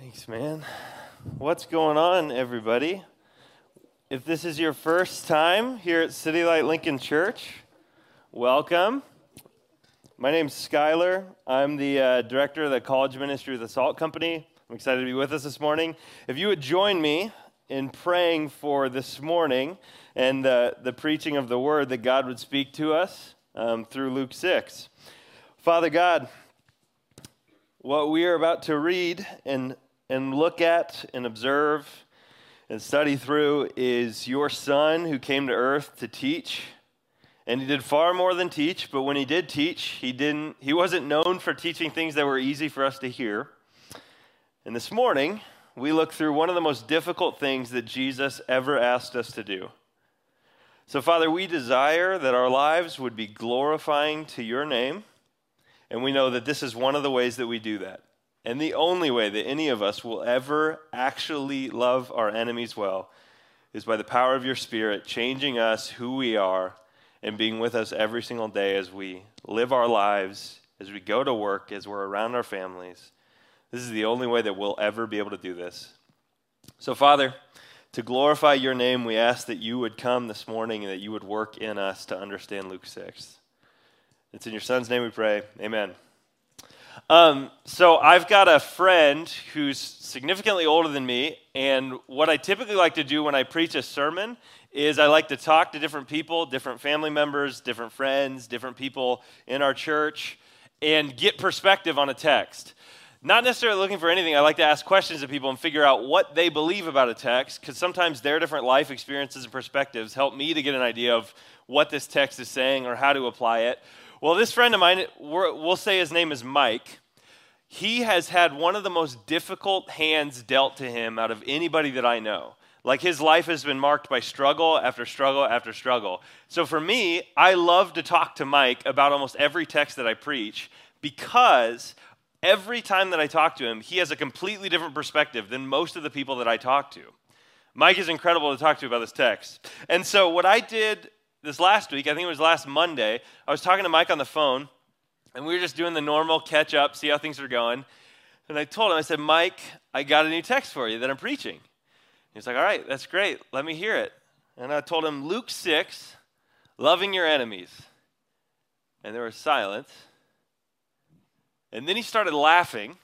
Thanks, man. What's going on, everybody? If this is your first time here at City Light Lincoln Church, welcome. My name's Skylar. I'm the uh, director of the college ministry of the Salt Company. I'm excited to be with us this morning. If you would join me in praying for this morning and the, the preaching of the word that God would speak to us um, through Luke 6. Father God, what we are about to read and, and look at and observe and study through is your son who came to earth to teach. And he did far more than teach, but when he did teach, he didn't he wasn't known for teaching things that were easy for us to hear. And this morning, we look through one of the most difficult things that Jesus ever asked us to do. So, Father, we desire that our lives would be glorifying to your name, and we know that this is one of the ways that we do that. And the only way that any of us will ever actually love our enemies well is by the power of your Spirit changing us who we are and being with us every single day as we live our lives, as we go to work, as we're around our families. This is the only way that we'll ever be able to do this. So, Father, to glorify your name, we ask that you would come this morning and that you would work in us to understand Luke 6. It's in your son's name we pray. Amen. Um, so I've got a friend who's significantly older than me, and what I typically like to do when I preach a sermon is I like to talk to different people, different family members, different friends, different people in our church, and get perspective on a text. Not necessarily looking for anything. I like to ask questions of people and figure out what they believe about a text, because sometimes their different life experiences and perspectives help me to get an idea of what this text is saying or how to apply it. Well, this friend of mine, we'll say his name is Mike. He has had one of the most difficult hands dealt to him out of anybody that I know. Like his life has been marked by struggle after struggle after struggle. So for me, I love to talk to Mike about almost every text that I preach because every time that I talk to him, he has a completely different perspective than most of the people that I talk to. Mike is incredible to talk to about this text. And so what I did this last week, I think it was last Monday, I was talking to Mike on the phone, and we were just doing the normal catch up, see how things are going. And I told him, I said, Mike, I got a new text for you that I'm preaching. He's like, All right, that's great. Let me hear it. And I told him, Luke 6, loving your enemies. And there was silence. And then he started laughing.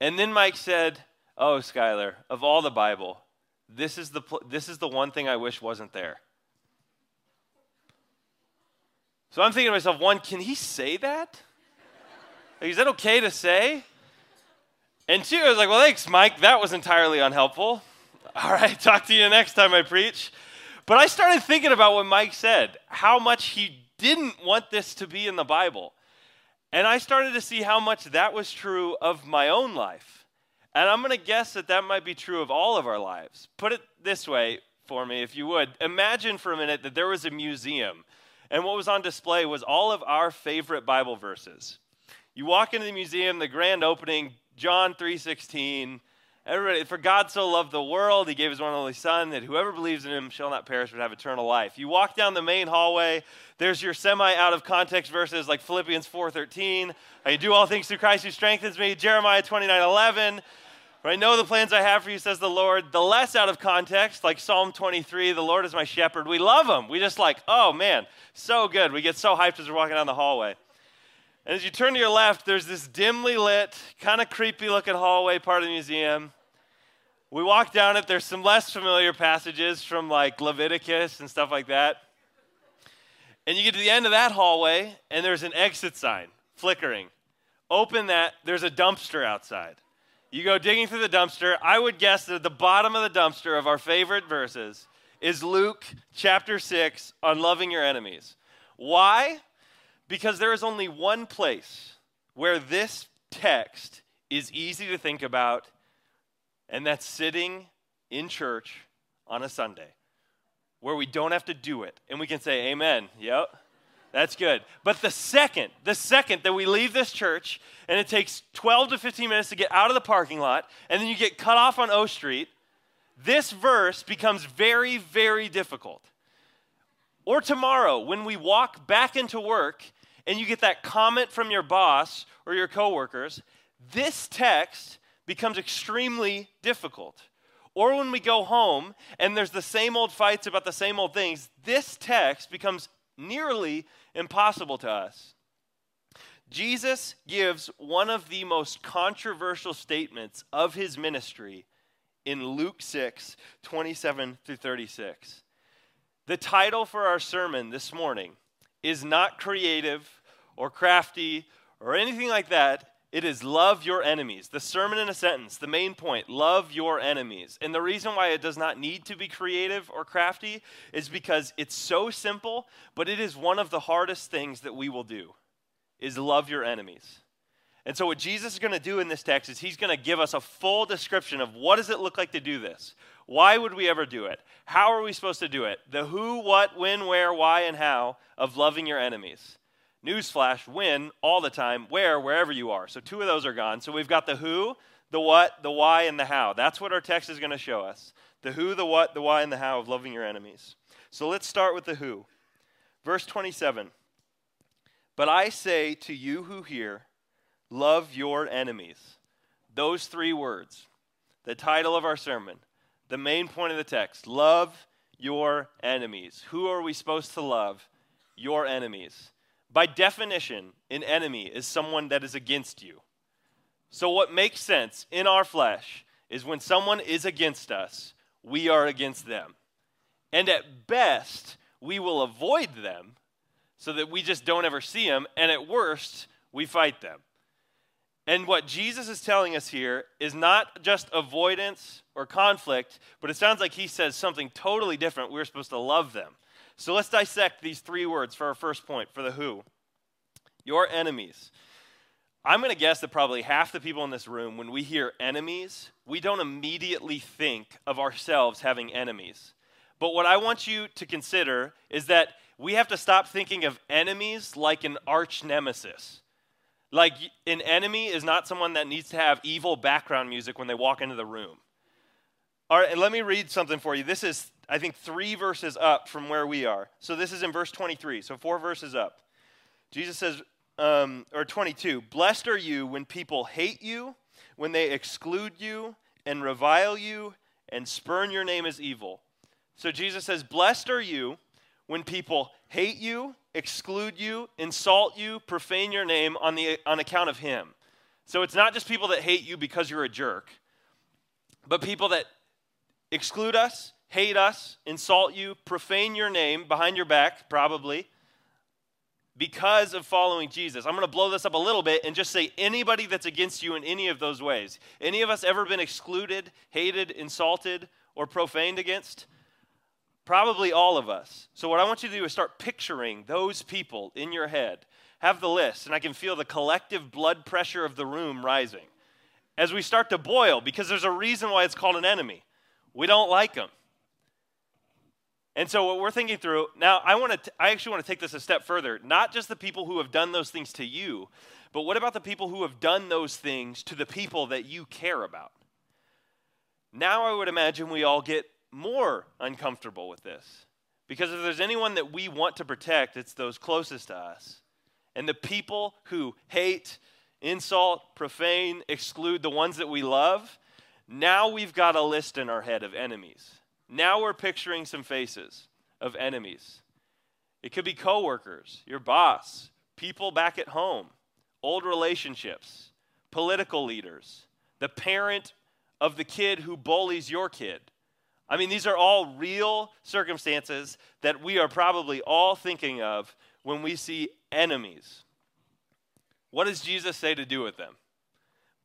And then Mike said, Oh, Skylar, of all the Bible, this is the, pl- this is the one thing I wish wasn't there. So I'm thinking to myself, one, can he say that? Like, is that okay to say? And two, I was like, well, thanks, Mike. That was entirely unhelpful. All right, talk to you next time I preach. But I started thinking about what Mike said, how much he didn't want this to be in the Bible. And I started to see how much that was true of my own life. And I'm going to guess that that might be true of all of our lives. Put it this way for me, if you would. Imagine for a minute that there was a museum and what was on display was all of our favorite Bible verses. You walk into the museum, the grand opening, John 3:16. Everybody, for God so loved the world, he gave his one and only Son, that whoever believes in him shall not perish but have eternal life. You walk down the main hallway, there's your semi out of context verses like Philippians 4:13. I do all things through Christ who strengthens me, Jeremiah 29:11. Right? Know the plans I have for you, says the Lord. The less out of context, like Psalm 23, the Lord is my shepherd. We love him. We just like, oh man, so good. We get so hyped as we're walking down the hallway. And as you turn to your left, there's this dimly lit, kind of creepy looking hallway part of the museum. We walk down it, there's some less familiar passages from like Leviticus and stuff like that. And you get to the end of that hallway, and there's an exit sign flickering. Open that, there's a dumpster outside. You go digging through the dumpster. I would guess that at the bottom of the dumpster of our favorite verses is Luke chapter 6 on loving your enemies. Why? Because there is only one place where this text is easy to think about, and that's sitting in church on a Sunday where we don't have to do it and we can say, Amen. Yep. That's good. But the second, the second that we leave this church and it takes 12 to 15 minutes to get out of the parking lot and then you get cut off on O Street, this verse becomes very, very difficult. Or tomorrow when we walk back into work and you get that comment from your boss or your coworkers, this text becomes extremely difficult. Or when we go home and there's the same old fights about the same old things, this text becomes nearly impossible to us. Jesus gives one of the most controversial statements of his ministry in Luke 6 27 through 36. The title for our sermon this morning is not creative or crafty or anything like that. It is love your enemies. The sermon in a sentence, the main point love your enemies. And the reason why it does not need to be creative or crafty is because it's so simple, but it is one of the hardest things that we will do is love your enemies. And so what Jesus is going to do in this text is he's going to give us a full description of what does it look like to do this? Why would we ever do it? How are we supposed to do it? The who, what, when, where, why, and how of loving your enemies. Newsflash, when, all the time, where, wherever you are. So two of those are gone. So we've got the who, the what, the why, and the how. That's what our text is going to show us. The who, the what, the why, and the how of loving your enemies. So let's start with the who. Verse 27. But I say to you who hear, love your enemies. Those three words, the title of our sermon, the main point of the text love your enemies. Who are we supposed to love? Your enemies. By definition, an enemy is someone that is against you. So, what makes sense in our flesh is when someone is against us, we are against them. And at best, we will avoid them so that we just don't ever see them. And at worst, we fight them. And what Jesus is telling us here is not just avoidance or conflict, but it sounds like he says something totally different. We're supposed to love them. So let's dissect these three words for our first point for the who. Your enemies. I'm going to guess that probably half the people in this room, when we hear enemies, we don't immediately think of ourselves having enemies. But what I want you to consider is that we have to stop thinking of enemies like an arch nemesis. Like, an enemy is not someone that needs to have evil background music when they walk into the room. All right, and let me read something for you. This is, I think, three verses up from where we are. So this is in verse 23, so four verses up. Jesus says, um, or 22, Blessed are you when people hate you, when they exclude you and revile you and spurn your name as evil. So Jesus says, Blessed are you when people hate you exclude you, insult you, profane your name on, the, on account of him. So it's not just people that hate you because you're a jerk, but people that exclude us, hate us, insult you, profane your name behind your back, probably, because of following Jesus. I'm going to blow this up a little bit and just say anybody that's against you in any of those ways. Any of us ever been excluded, hated, insulted, or profaned against? Probably all of us. So, what I want you to do is start picturing those people in your head. Have the list, and I can feel the collective blood pressure of the room rising as we start to boil because there's a reason why it's called an enemy. We don't like them. And so what we're thinking through, now I want to I actually want to take this a step further. Not just the people who have done those things to you, but what about the people who have done those things to the people that you care about? Now I would imagine we all get more uncomfortable with this. Because if there's anyone that we want to protect, it's those closest to us. And the people who hate, insult, profane, exclude the ones that we love, now we've got a list in our head of enemies. Now we're picturing some faces of enemies. It could be coworkers, your boss, people back at home, old relationships, political leaders, the parent of the kid who bullies your kid I mean, these are all real circumstances that we are probably all thinking of when we see enemies. What does Jesus say to do with them?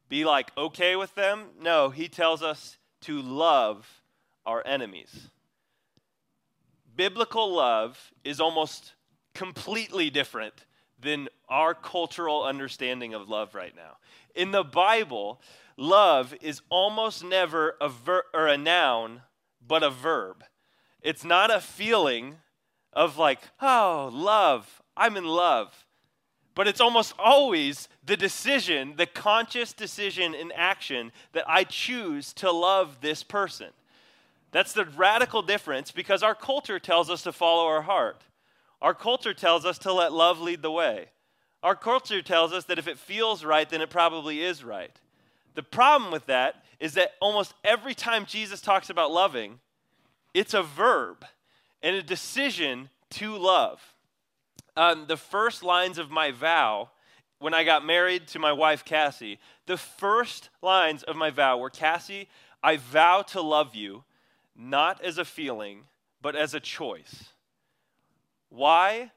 Be like okay with them? No, he tells us to love our enemies. Biblical love is almost completely different than our cultural understanding of love right now. In the Bible, love is almost never a, ver- or a noun but a verb. It's not a feeling of like, oh, love, I'm in love. But it's almost always the decision, the conscious decision in action that I choose to love this person. That's the radical difference because our culture tells us to follow our heart. Our culture tells us to let love lead the way. Our culture tells us that if it feels right, then it probably is right. The problem with that is that almost every time Jesus talks about loving, it's a verb and a decision to love. Um, the first lines of my vow when I got married to my wife, Cassie, the first lines of my vow were Cassie, I vow to love you, not as a feeling, but as a choice. Why?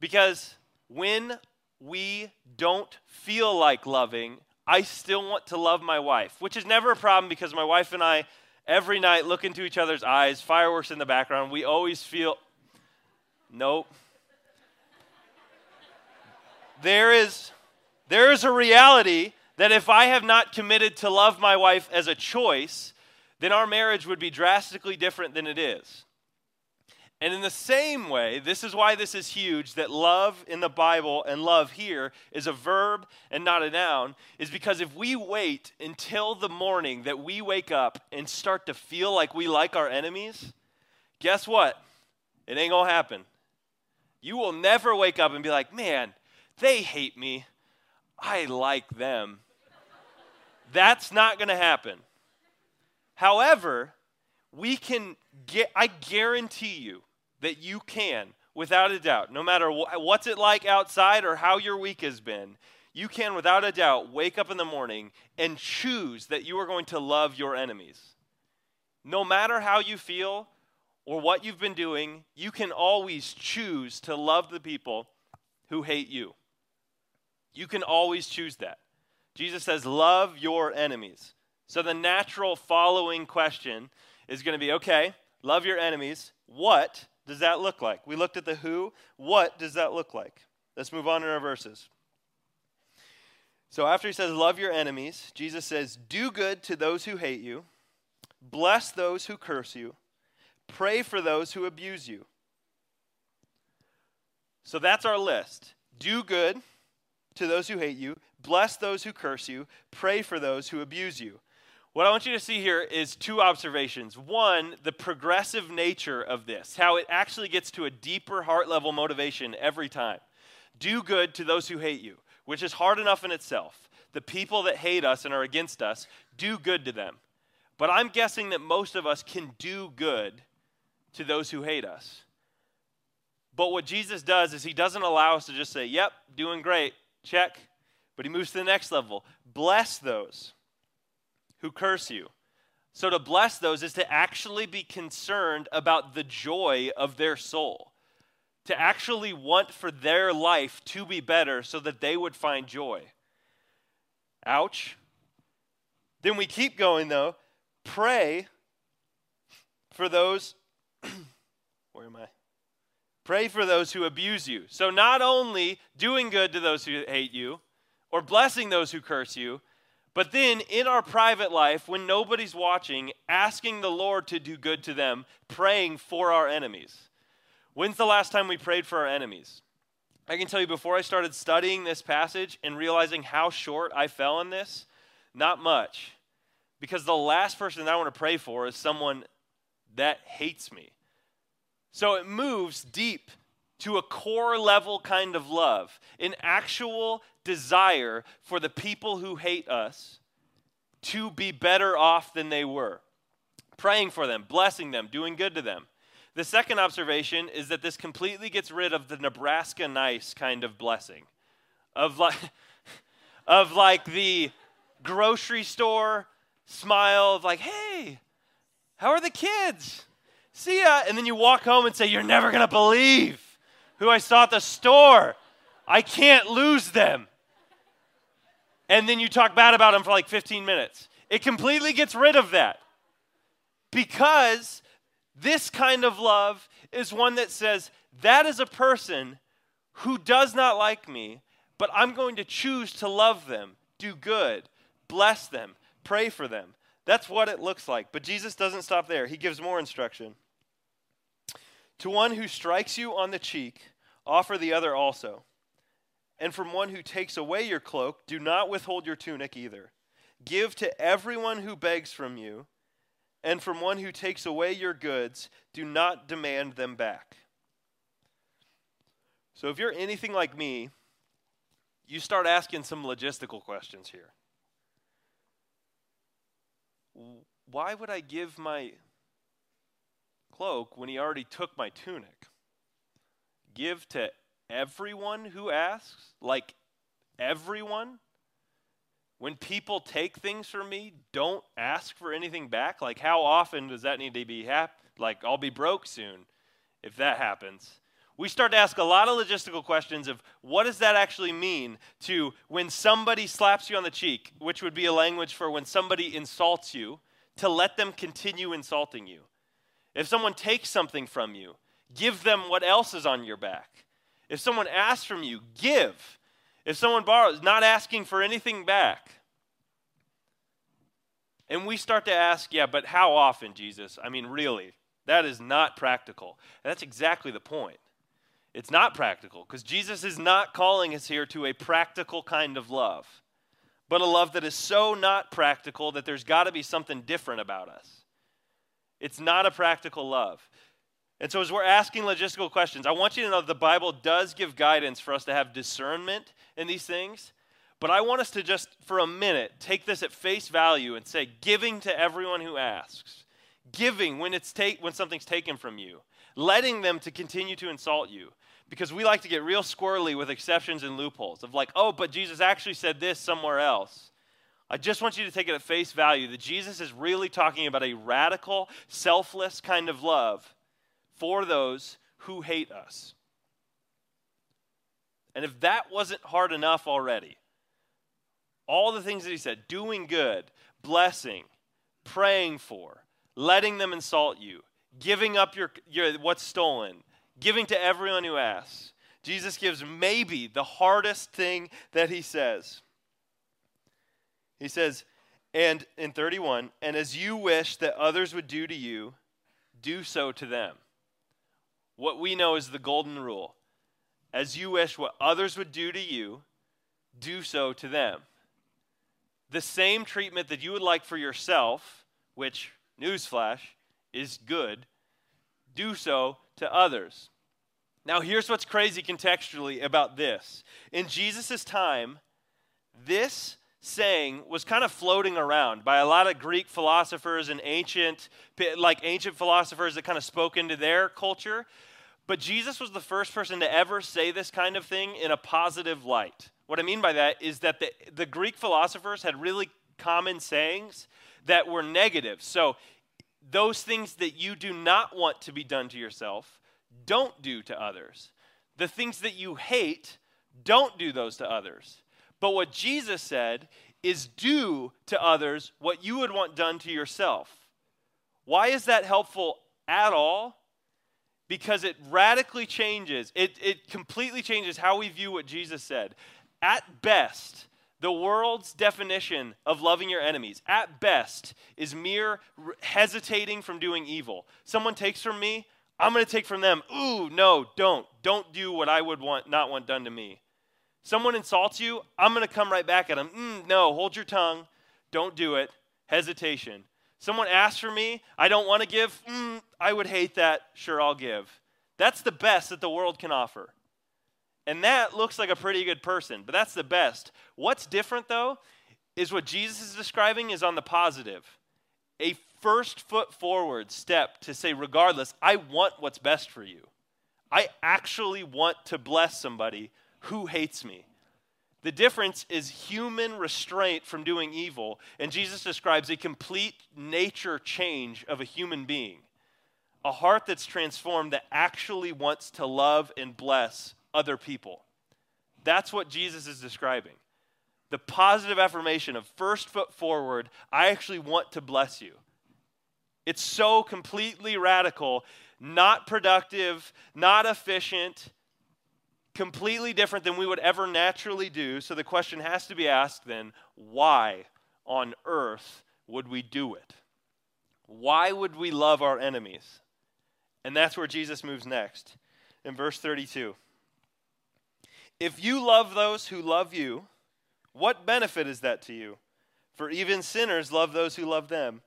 Because when we don't feel like loving, I still want to love my wife, which is never a problem because my wife and I, every night, look into each other's eyes, fireworks in the background. We always feel, nope. There is, there is a reality that if I have not committed to love my wife as a choice, then our marriage would be drastically different than it is. And in the same way, this is why this is huge that love in the Bible and love here is a verb and not a noun, is because if we wait until the morning that we wake up and start to feel like we like our enemies, guess what? It ain't gonna happen. You will never wake up and be like, man, they hate me. I like them. That's not gonna happen. However, we can get, I guarantee you that you can, without a doubt, no matter wh- what's it like outside or how your week has been, you can, without a doubt, wake up in the morning and choose that you are going to love your enemies. No matter how you feel or what you've been doing, you can always choose to love the people who hate you. You can always choose that. Jesus says, Love your enemies. So the natural following question is going to be okay, love your enemies. What does that look like? We looked at the who. What does that look like? Let's move on in our verses. So after he says, Love your enemies, Jesus says, Do good to those who hate you, bless those who curse you, pray for those who abuse you. So that's our list. Do good to those who hate you, bless those who curse you, pray for those who abuse you. What I want you to see here is two observations. One, the progressive nature of this, how it actually gets to a deeper heart level motivation every time. Do good to those who hate you, which is hard enough in itself. The people that hate us and are against us, do good to them. But I'm guessing that most of us can do good to those who hate us. But what Jesus does is he doesn't allow us to just say, yep, doing great, check. But he moves to the next level. Bless those who curse you. So to bless those is to actually be concerned about the joy of their soul, to actually want for their life to be better so that they would find joy. Ouch. Then we keep going though. Pray for those, where am I? Pray for those who abuse you. So not only doing good to those who hate you or blessing those who curse you, but then in our private life, when nobody's watching, asking the Lord to do good to them, praying for our enemies. When's the last time we prayed for our enemies? I can tell you before I started studying this passage and realizing how short I fell in this, not much. Because the last person that I want to pray for is someone that hates me. So it moves deep to a core level kind of love, an actual desire for the people who hate us to be better off than they were. Praying for them, blessing them, doing good to them. The second observation is that this completely gets rid of the Nebraska nice kind of blessing. Of like of like the grocery store smile of like, "Hey, how are the kids? See ya." And then you walk home and say, "You're never going to believe who I saw at the store. I can't lose them." and then you talk bad about them for like 15 minutes. It completely gets rid of that. Because this kind of love is one that says, that is a person who does not like me, but I'm going to choose to love them, do good, bless them, pray for them. That's what it looks like. But Jesus doesn't stop there, he gives more instruction. To one who strikes you on the cheek, offer the other also. And from one who takes away your cloak, do not withhold your tunic either. Give to everyone who begs from you, and from one who takes away your goods, do not demand them back. So if you're anything like me, you start asking some logistical questions here. why would I give my cloak when he already took my tunic? Give to everyone who asks? Like everyone? When people take things from me, don't ask for anything back? Like, how often does that need to be happen? Like, I'll be broke soon if that happens. We start to ask a lot of logistical questions of what does that actually mean to when somebody slaps you on the cheek, which would be a language for when somebody insults you, to let them continue insulting you. If someone takes something from you, give them what else is on your back. If someone asks from you, give. If someone borrows, not asking for anything back. And we start to ask, yeah, but how often, Jesus? I mean, really, that is not practical. And that's exactly the point. It's not practical because Jesus is not calling us here to a practical kind of love, but a love that is so not practical that there's got to be something different about us. It's not a practical love. And so, as we're asking logistical questions, I want you to know that the Bible does give guidance for us to have discernment in these things. But I want us to just, for a minute, take this at face value and say, giving to everyone who asks, giving when, it's take, when something's taken from you, letting them to continue to insult you. Because we like to get real squirrely with exceptions and loopholes of like, oh, but Jesus actually said this somewhere else. I just want you to take it at face value that Jesus is really talking about a radical, selfless kind of love for those who hate us. And if that wasn't hard enough already, all the things that he said doing good, blessing, praying for, letting them insult you, giving up your, your what's stolen, giving to everyone who asks. Jesus gives maybe the hardest thing that he says. He says, and in 31, and as you wish that others would do to you, do so to them what we know is the golden rule. As you wish what others would do to you, do so to them. The same treatment that you would like for yourself, which, newsflash, is good, do so to others. Now, here's what's crazy contextually about this. In Jesus' time, this saying was kind of floating around by a lot of Greek philosophers and ancient, like ancient philosophers that kind of spoke into their culture. But Jesus was the first person to ever say this kind of thing in a positive light. What I mean by that is that the, the Greek philosophers had really common sayings that were negative. So, those things that you do not want to be done to yourself, don't do to others. The things that you hate, don't do those to others. But what Jesus said is do to others what you would want done to yourself. Why is that helpful at all? Because it radically changes, it, it completely changes how we view what Jesus said. At best, the world's definition of loving your enemies, at best, is mere hesitating from doing evil. Someone takes from me, I'm going to take from them. Ooh, no, don't. Don't do what I would want, not want done to me. Someone insults you, I'm going to come right back at them. Mm, no, hold your tongue. Don't do it. Hesitation. Someone asks for me, I don't want to give. Mm, I would hate that. Sure, I'll give. That's the best that the world can offer. And that looks like a pretty good person, but that's the best. What's different, though, is what Jesus is describing is on the positive. A first foot forward step to say, regardless, I want what's best for you. I actually want to bless somebody who hates me. The difference is human restraint from doing evil, and Jesus describes a complete nature change of a human being. A heart that's transformed that actually wants to love and bless other people. That's what Jesus is describing. The positive affirmation of first foot forward, I actually want to bless you. It's so completely radical, not productive, not efficient, completely different than we would ever naturally do. So the question has to be asked then why on earth would we do it? Why would we love our enemies? And that's where Jesus moves next in verse 32. If you love those who love you, what benefit is that to you? For even sinners love those who love them.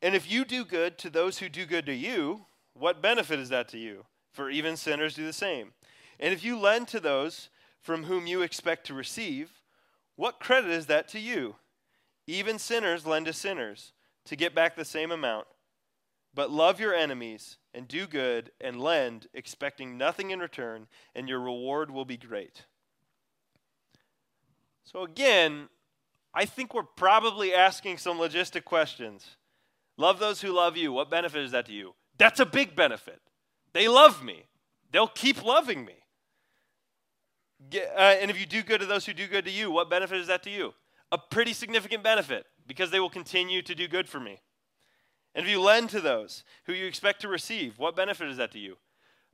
And if you do good to those who do good to you, what benefit is that to you? For even sinners do the same. And if you lend to those from whom you expect to receive, what credit is that to you? Even sinners lend to sinners, to get back the same amount. But love your enemies and do good and lend, expecting nothing in return, and your reward will be great. So, again, I think we're probably asking some logistic questions. Love those who love you. What benefit is that to you? That's a big benefit. They love me, they'll keep loving me. Get, uh, and if you do good to those who do good to you, what benefit is that to you? A pretty significant benefit because they will continue to do good for me. And if you lend to those who you expect to receive, what benefit is that to you?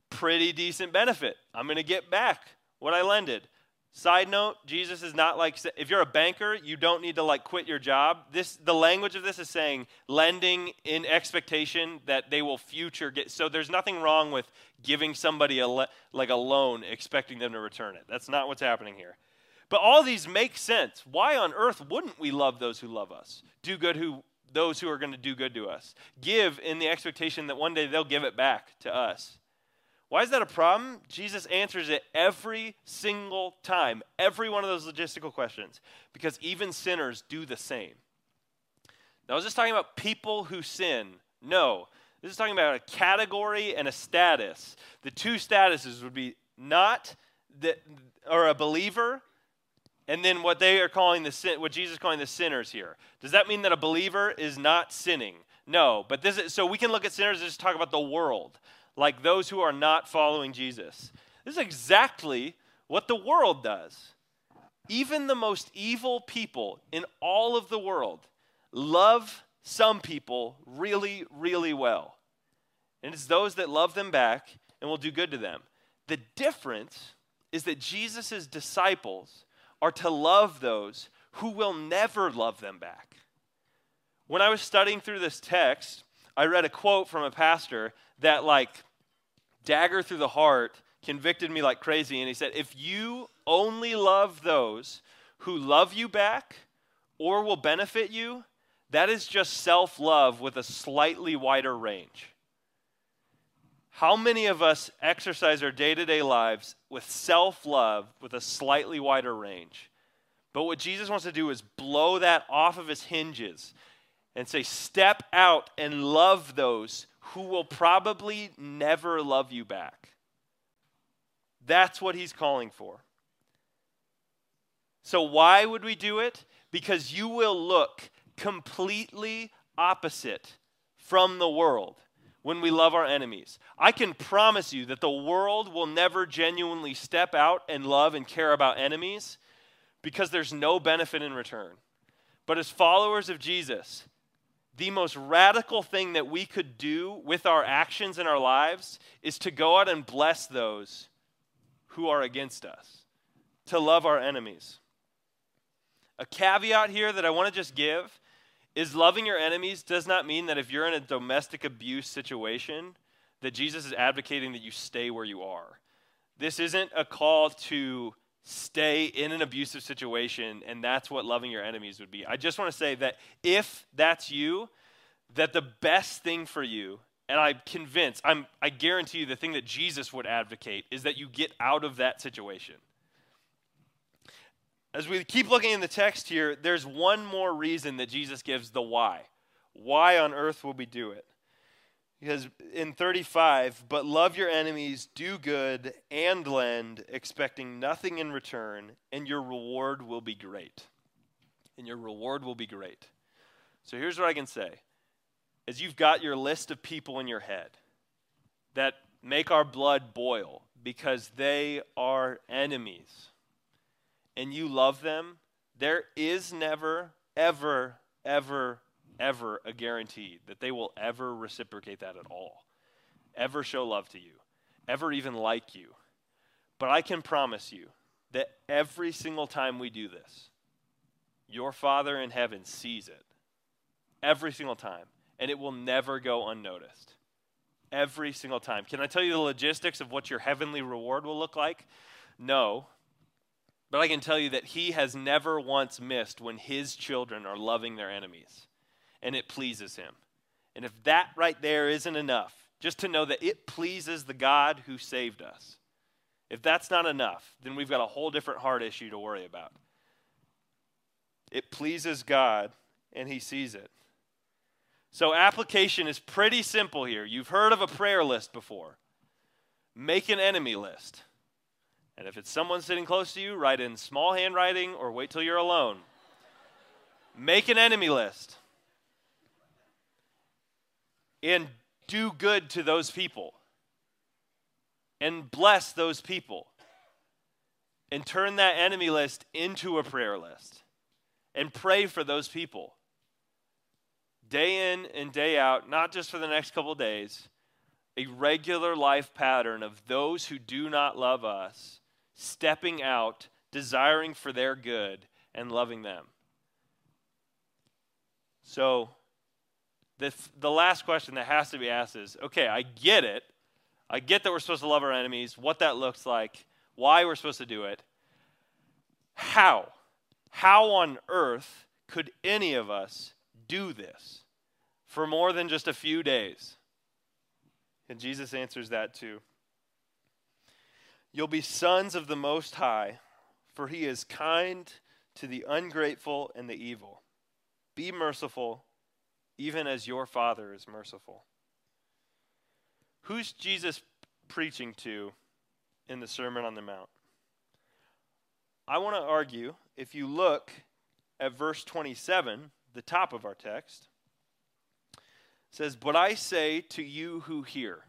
Pretty decent benefit. I'm going to get back what I lended. Side note, Jesus is not like if you're a banker, you don't need to like quit your job. This the language of this is saying lending in expectation that they will future get so there's nothing wrong with giving somebody a le, like a loan expecting them to return it. That's not what's happening here. But all these make sense. Why on earth wouldn't we love those who love us? Do good who those who are going to do good to us. Give in the expectation that one day they'll give it back to us. Why is that a problem? Jesus answers it every single time, every one of those logistical questions, because even sinners do the same. Now, is this talking about people who sin? No. This is talking about a category and a status. The two statuses would be not that, or a believer and then what they are calling the sin, what Jesus is calling the sinners here. Does that mean that a believer is not sinning? No, but this is so we can look at sinners and just talk about the world, like those who are not following Jesus. This is exactly what the world does. Even the most evil people in all of the world love some people really, really well. And it's those that love them back and will do good to them. The difference is that Jesus' disciples are to love those who will never love them back. When I was studying through this text, I read a quote from a pastor that, like, dagger through the heart, convicted me like crazy. And he said, If you only love those who love you back or will benefit you, that is just self love with a slightly wider range. How many of us exercise our day to day lives with self love with a slightly wider range? But what Jesus wants to do is blow that off of his hinges and say, step out and love those who will probably never love you back. That's what he's calling for. So, why would we do it? Because you will look completely opposite from the world when we love our enemies. I can promise you that the world will never genuinely step out and love and care about enemies because there's no benefit in return. But as followers of Jesus, the most radical thing that we could do with our actions in our lives is to go out and bless those who are against us, to love our enemies. A caveat here that I want to just give is loving your enemies does not mean that if you're in a domestic abuse situation, that Jesus is advocating that you stay where you are. This isn't a call to stay in an abusive situation, and that's what loving your enemies would be. I just want to say that if that's you, that the best thing for you, and I'm convinced, I'm, I guarantee you the thing that Jesus would advocate is that you get out of that situation. As we keep looking in the text here, there's one more reason that Jesus gives the why. Why on earth will we do it? Because in 35, but love your enemies, do good, and lend, expecting nothing in return, and your reward will be great. And your reward will be great. So here's what I can say. As you've got your list of people in your head that make our blood boil because they are enemies and you love them, there is never, ever, ever, ever a guarantee that they will ever reciprocate that at all, ever show love to you, ever even like you. But I can promise you that every single time we do this, your Father in heaven sees it. Every single time. And it will never go unnoticed. Every single time. Can I tell you the logistics of what your heavenly reward will look like? No, but I can tell you that he has never once missed when his children are loving their enemies, and it pleases him. And if that right there isn't enough, just to know that it pleases the God who saved us, if that's not enough, then we've got a whole different heart issue to worry about. It pleases God, and he sees it. So, application is pretty simple here. You've heard of a prayer list before. Make an enemy list. And if it's someone sitting close to you, write in small handwriting or wait till you're alone. Make an enemy list. And do good to those people. And bless those people. And turn that enemy list into a prayer list. And pray for those people day in and day out, not just for the next couple days, a regular life pattern of those who do not love us stepping out, desiring for their good, and loving them. So, the, the last question that has to be asked is okay, I get it. I get that we're supposed to love our enemies, what that looks like, why we're supposed to do it. How? How on earth could any of us do this for more than just a few days? And Jesus answers that too. You'll be sons of the Most High, for he is kind to the ungrateful and the evil. Be merciful, even as your Father is merciful. Who's Jesus preaching to in the Sermon on the Mount? I want to argue, if you look at verse 27, the top of our text, says, But I say to you who hear,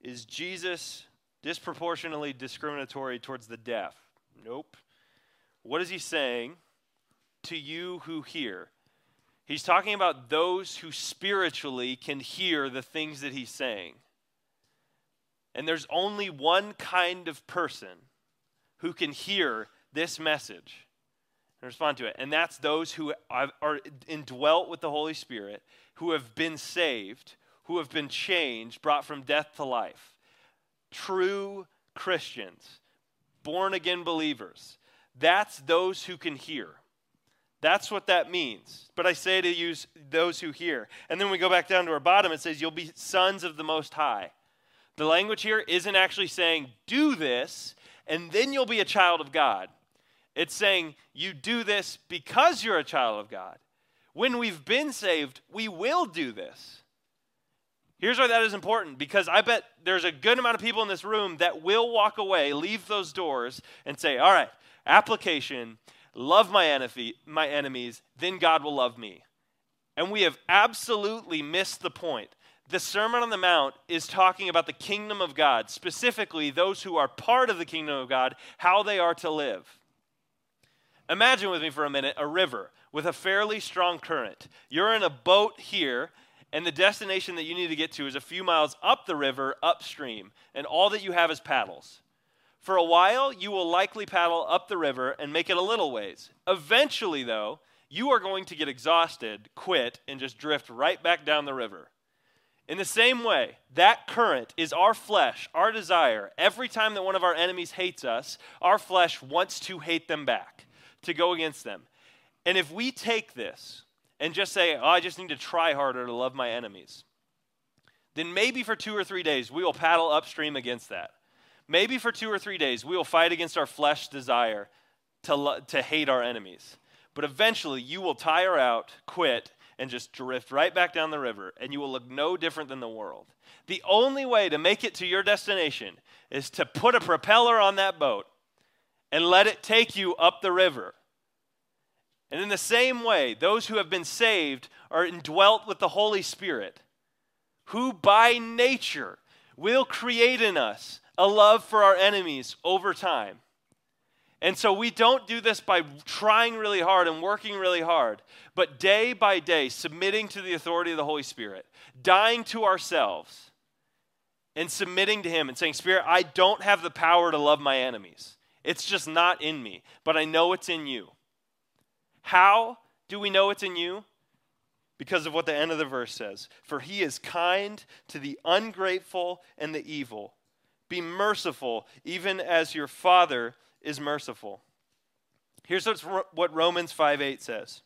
is Jesus disproportionately discriminatory towards the deaf? Nope. What is he saying to you who hear? He's talking about those who spiritually can hear the things that he's saying. And there's only one kind of person who can hear this message and respond to it. And that's those who are indwelt with the Holy Spirit, who have been saved, who have been changed, brought from death to life. True Christians, born again believers. That's those who can hear. That's what that means. But I say to use those who hear. And then we go back down to our bottom, it says, You'll be sons of the Most High. The language here isn't actually saying, Do this, and then you'll be a child of God. It's saying you do this because you're a child of God. When we've been saved, we will do this. Here's why that is important because I bet there's a good amount of people in this room that will walk away, leave those doors, and say, All right, application, love my, enemy, my enemies, then God will love me. And we have absolutely missed the point. The Sermon on the Mount is talking about the kingdom of God, specifically those who are part of the kingdom of God, how they are to live. Imagine with me for a minute a river with a fairly strong current. You're in a boat here, and the destination that you need to get to is a few miles up the river, upstream, and all that you have is paddles. For a while, you will likely paddle up the river and make it a little ways. Eventually, though, you are going to get exhausted, quit, and just drift right back down the river. In the same way, that current is our flesh, our desire. Every time that one of our enemies hates us, our flesh wants to hate them back to go against them. And if we take this and just say, oh, I just need to try harder to love my enemies, then maybe for two or three days we will paddle upstream against that. Maybe for two or three days we will fight against our flesh desire to, lo- to hate our enemies. But eventually you will tire out, quit, and just drift right back down the river, and you will look no different than the world. The only way to make it to your destination is to put a propeller on that boat and let it take you up the river. And in the same way, those who have been saved are indwelt with the Holy Spirit, who by nature will create in us a love for our enemies over time. And so we don't do this by trying really hard and working really hard, but day by day submitting to the authority of the Holy Spirit, dying to ourselves, and submitting to Him and saying, Spirit, I don't have the power to love my enemies. It's just not in me, but I know it's in you. How do we know it's in you? Because of what the end of the verse says. For he is kind to the ungrateful and the evil. Be merciful, even as your Father is merciful. Here's what Romans 5 8 says.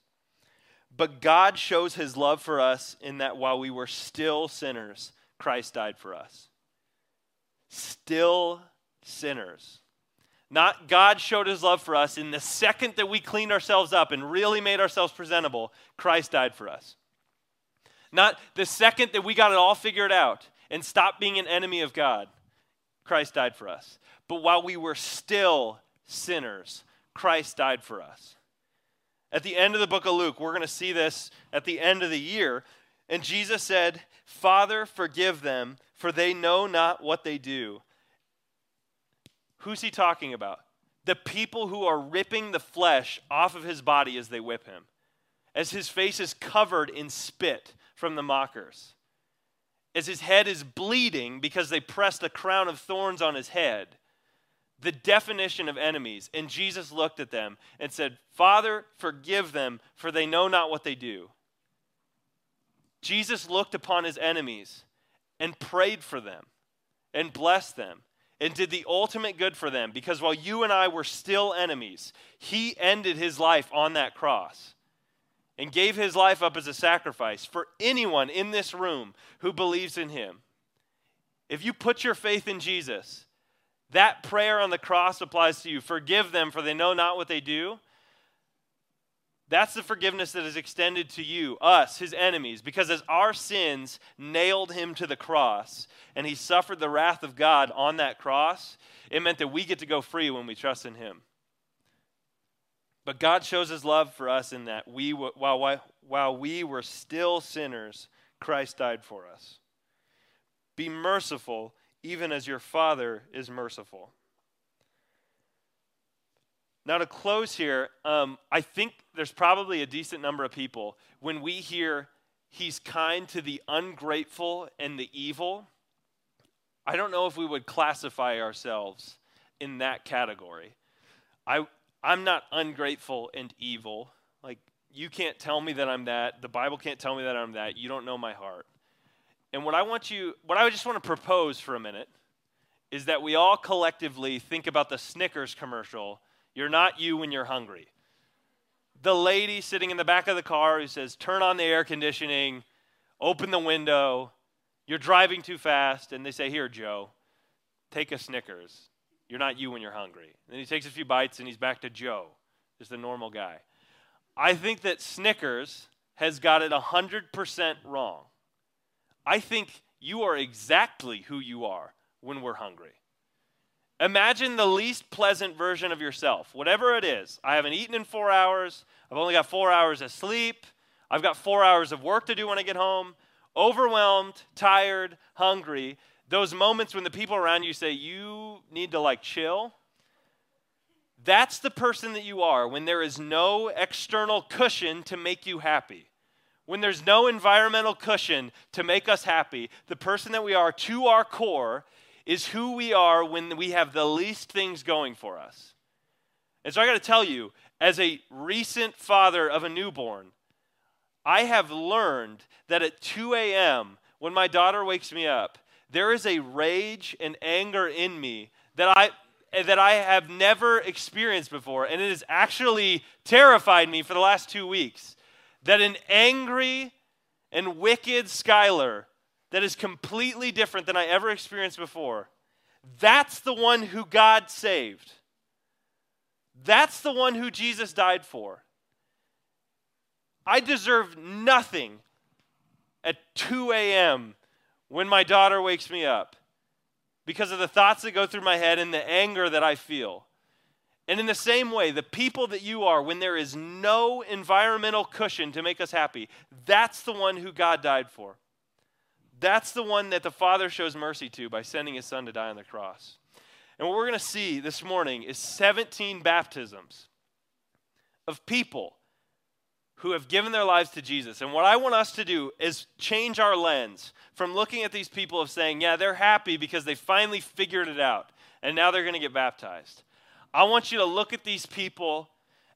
But God shows his love for us in that while we were still sinners, Christ died for us. Still sinners. Not God showed his love for us in the second that we cleaned ourselves up and really made ourselves presentable, Christ died for us. Not the second that we got it all figured out and stopped being an enemy of God, Christ died for us. But while we were still sinners, Christ died for us. At the end of the book of Luke, we're going to see this at the end of the year. And Jesus said, Father, forgive them, for they know not what they do. Who's he talking about? The people who are ripping the flesh off of his body as they whip him, as his face is covered in spit from the mockers, as his head is bleeding because they pressed a crown of thorns on his head the definition of enemies. And Jesus looked at them and said, Father, forgive them, for they know not what they do. Jesus looked upon his enemies and prayed for them and blessed them and did the ultimate good for them because while you and I were still enemies, he ended his life on that cross and gave his life up as a sacrifice for anyone in this room who believes in him. If you put your faith in Jesus, that prayer on the cross applies to you. Forgive them, for they know not what they do. That's the forgiveness that is extended to you, us, his enemies, because as our sins nailed him to the cross and he suffered the wrath of God on that cross, it meant that we get to go free when we trust in him. But God shows his love for us in that we, while, while we were still sinners, Christ died for us. Be merciful even as your Father is merciful. Now, to close here, um, I think there's probably a decent number of people when we hear he's kind to the ungrateful and the evil. I don't know if we would classify ourselves in that category. I, I'm not ungrateful and evil. Like, you can't tell me that I'm that. The Bible can't tell me that I'm that. You don't know my heart. And what I want you, what I just want to propose for a minute is that we all collectively think about the Snickers commercial You're not you when you're hungry. The lady sitting in the back of the car who says, Turn on the air conditioning, open the window, you're driving too fast. And they say, Here, Joe, take a Snickers. You're not you when you're hungry. And then he takes a few bites and he's back to Joe, just the normal guy. I think that Snickers has got it 100% wrong. I think you are exactly who you are when we're hungry. Imagine the least pleasant version of yourself, whatever it is. I haven't eaten in four hours. I've only got four hours of sleep. I've got four hours of work to do when I get home. Overwhelmed, tired, hungry. Those moments when the people around you say, you need to like chill. That's the person that you are when there is no external cushion to make you happy when there's no environmental cushion to make us happy, the person that we are to our core is who we are when we have the least things going for us. And so I got to tell you, as a recent father of a newborn, I have learned that at 2 a.m., when my daughter wakes me up, there is a rage and anger in me that I, that I have never experienced before. And it has actually terrified me for the last two weeks that an angry and wicked Skylar that is completely different than I ever experienced before, that's the one who God saved. That's the one who Jesus died for. I deserve nothing at 2 a.m. when my daughter wakes me up because of the thoughts that go through my head and the anger that I feel. And in the same way, the people that you are, when there is no environmental cushion to make us happy, that's the one who God died for. That's the one that the Father shows mercy to by sending his Son to die on the cross. And what we're going to see this morning is 17 baptisms of people who have given their lives to Jesus. And what I want us to do is change our lens from looking at these people of saying, yeah, they're happy because they finally figured it out and now they're going to get baptized I want you to look at these people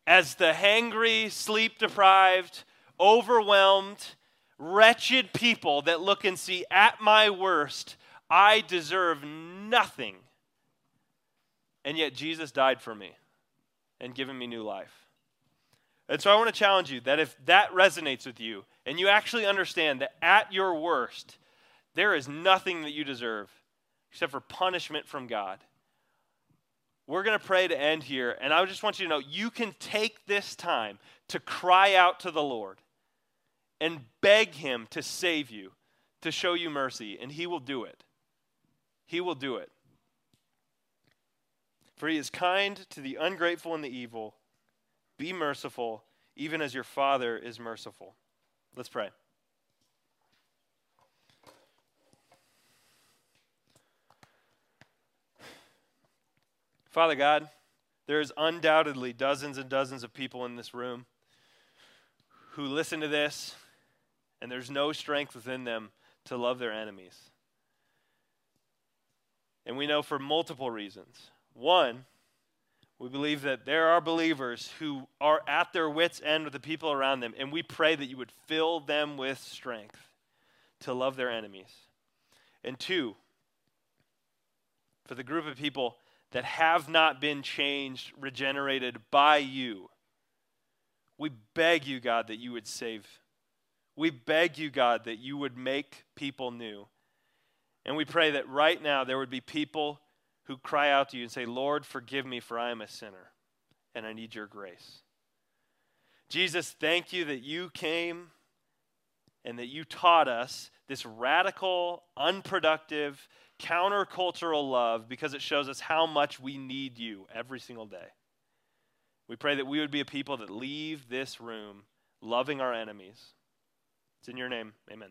as the hangry, sleep deprived, overwhelmed, wretched people that look and see, at my worst, I deserve nothing. And yet Jesus died for me and given me new life. And so I want to challenge you that if that resonates with you and you actually understand that at your worst, there is nothing that you deserve except for punishment from God we're going to pray to end here. And I just want you to know you can take this time to cry out to the Lord and beg Him to save you, to show you mercy, and He will do it. He will do it. For He is kind to the ungrateful and the evil. Be merciful, even as your Father is merciful. Let's pray. Father God, there's undoubtedly dozens and dozens of people in this room who listen to this, and there's no strength within them to love their enemies. And we know for multiple reasons. One, we believe that there are believers who are at their wits' end with the people around them, and we pray that you would fill them with strength to love their enemies. And two, for the group of people that have not been changed, regenerated by you. We beg you, God, that you would save. We beg you, God, that you would make people new. And we pray that right now there would be people who cry out to you and say, Lord, forgive me, for I am a sinner and I need your grace. Jesus, thank you that you came and that you taught us this radical, unproductive, countercultural love because it shows us how much we need you every single day. We pray that we would be a people that leave this room loving our enemies. It's in your name. Amen.